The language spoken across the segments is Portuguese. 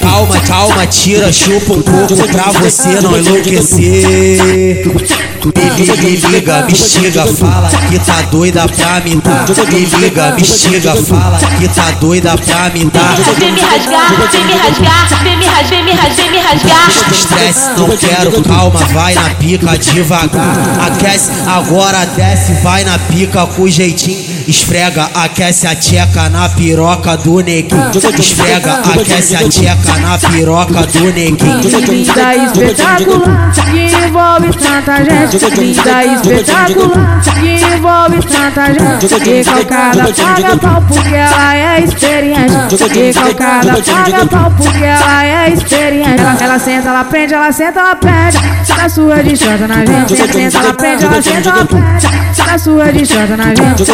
Calma, calma, tira, chupa um pouco pra você não enlouquecer. Me, me liga, me estiga, fala que tá doida pra me dar. Me liga, me estiga, fala que tá doida pra me dar. Vem me rasgar, vem me rasgar, vem me rasgar, vem me rasgar, vem me rasgar. Estresse, não quero, calma, vai na pica devagar. Aquece, agora desce, vai na pica com jeitinho. Esfrega, aquece a tcheca na piroca do neguinho. Esfrega, aquece a tcheca na piroca do neguinho. Vida espetacular que envolve tanta gente. Vida espetacular que envolve gente. Recalcada paga pau porque ela é experiente. Recalcada paga pau porque ela é experiente. Ela, ela senta, ela prende, ela senta, ela prende. Na sua de na gente. Senta, senta, ela prende, ela senta, ela prende. Na sua de na gente.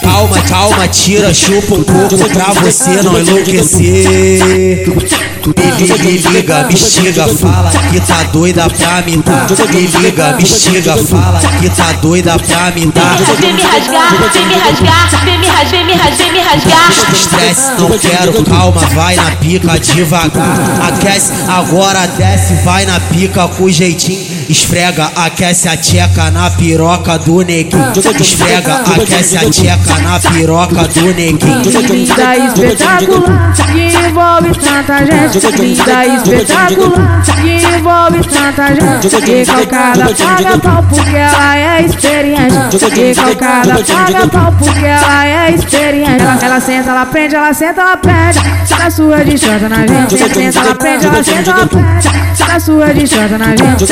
Calma, calma, tira, chupa um pouco pra você não enlouquecer. Me, liga, me estiga, fala que tá doida pra me dar. Me liga, me estiga, fala que tá doida pra me dar. Vem me rasgar, vem me rasgar, vem me rasgar, vem me rasgar, vem me rasgar. Estresse, não quero, calma, vai na pica devagar. Aquece, agora desce, vai na pica com jeitinho. Esfrega, aquece a tcheca na piroca do neguinho. Esfrega, aquece a tcheca na piroca do neguinho. Vida espetacular que envolve tanta gente. Vida espetacular que envolve tanta gente. Recalcada paga pau porque ela é experiente. Recalcada paga pau porque ela é experiente. Ela, ela senta, ela prende, ela senta, ela prende. Na sua de chota na gente. Senta, ela prende, ela senta, ela prende. Na sua de chota na gente.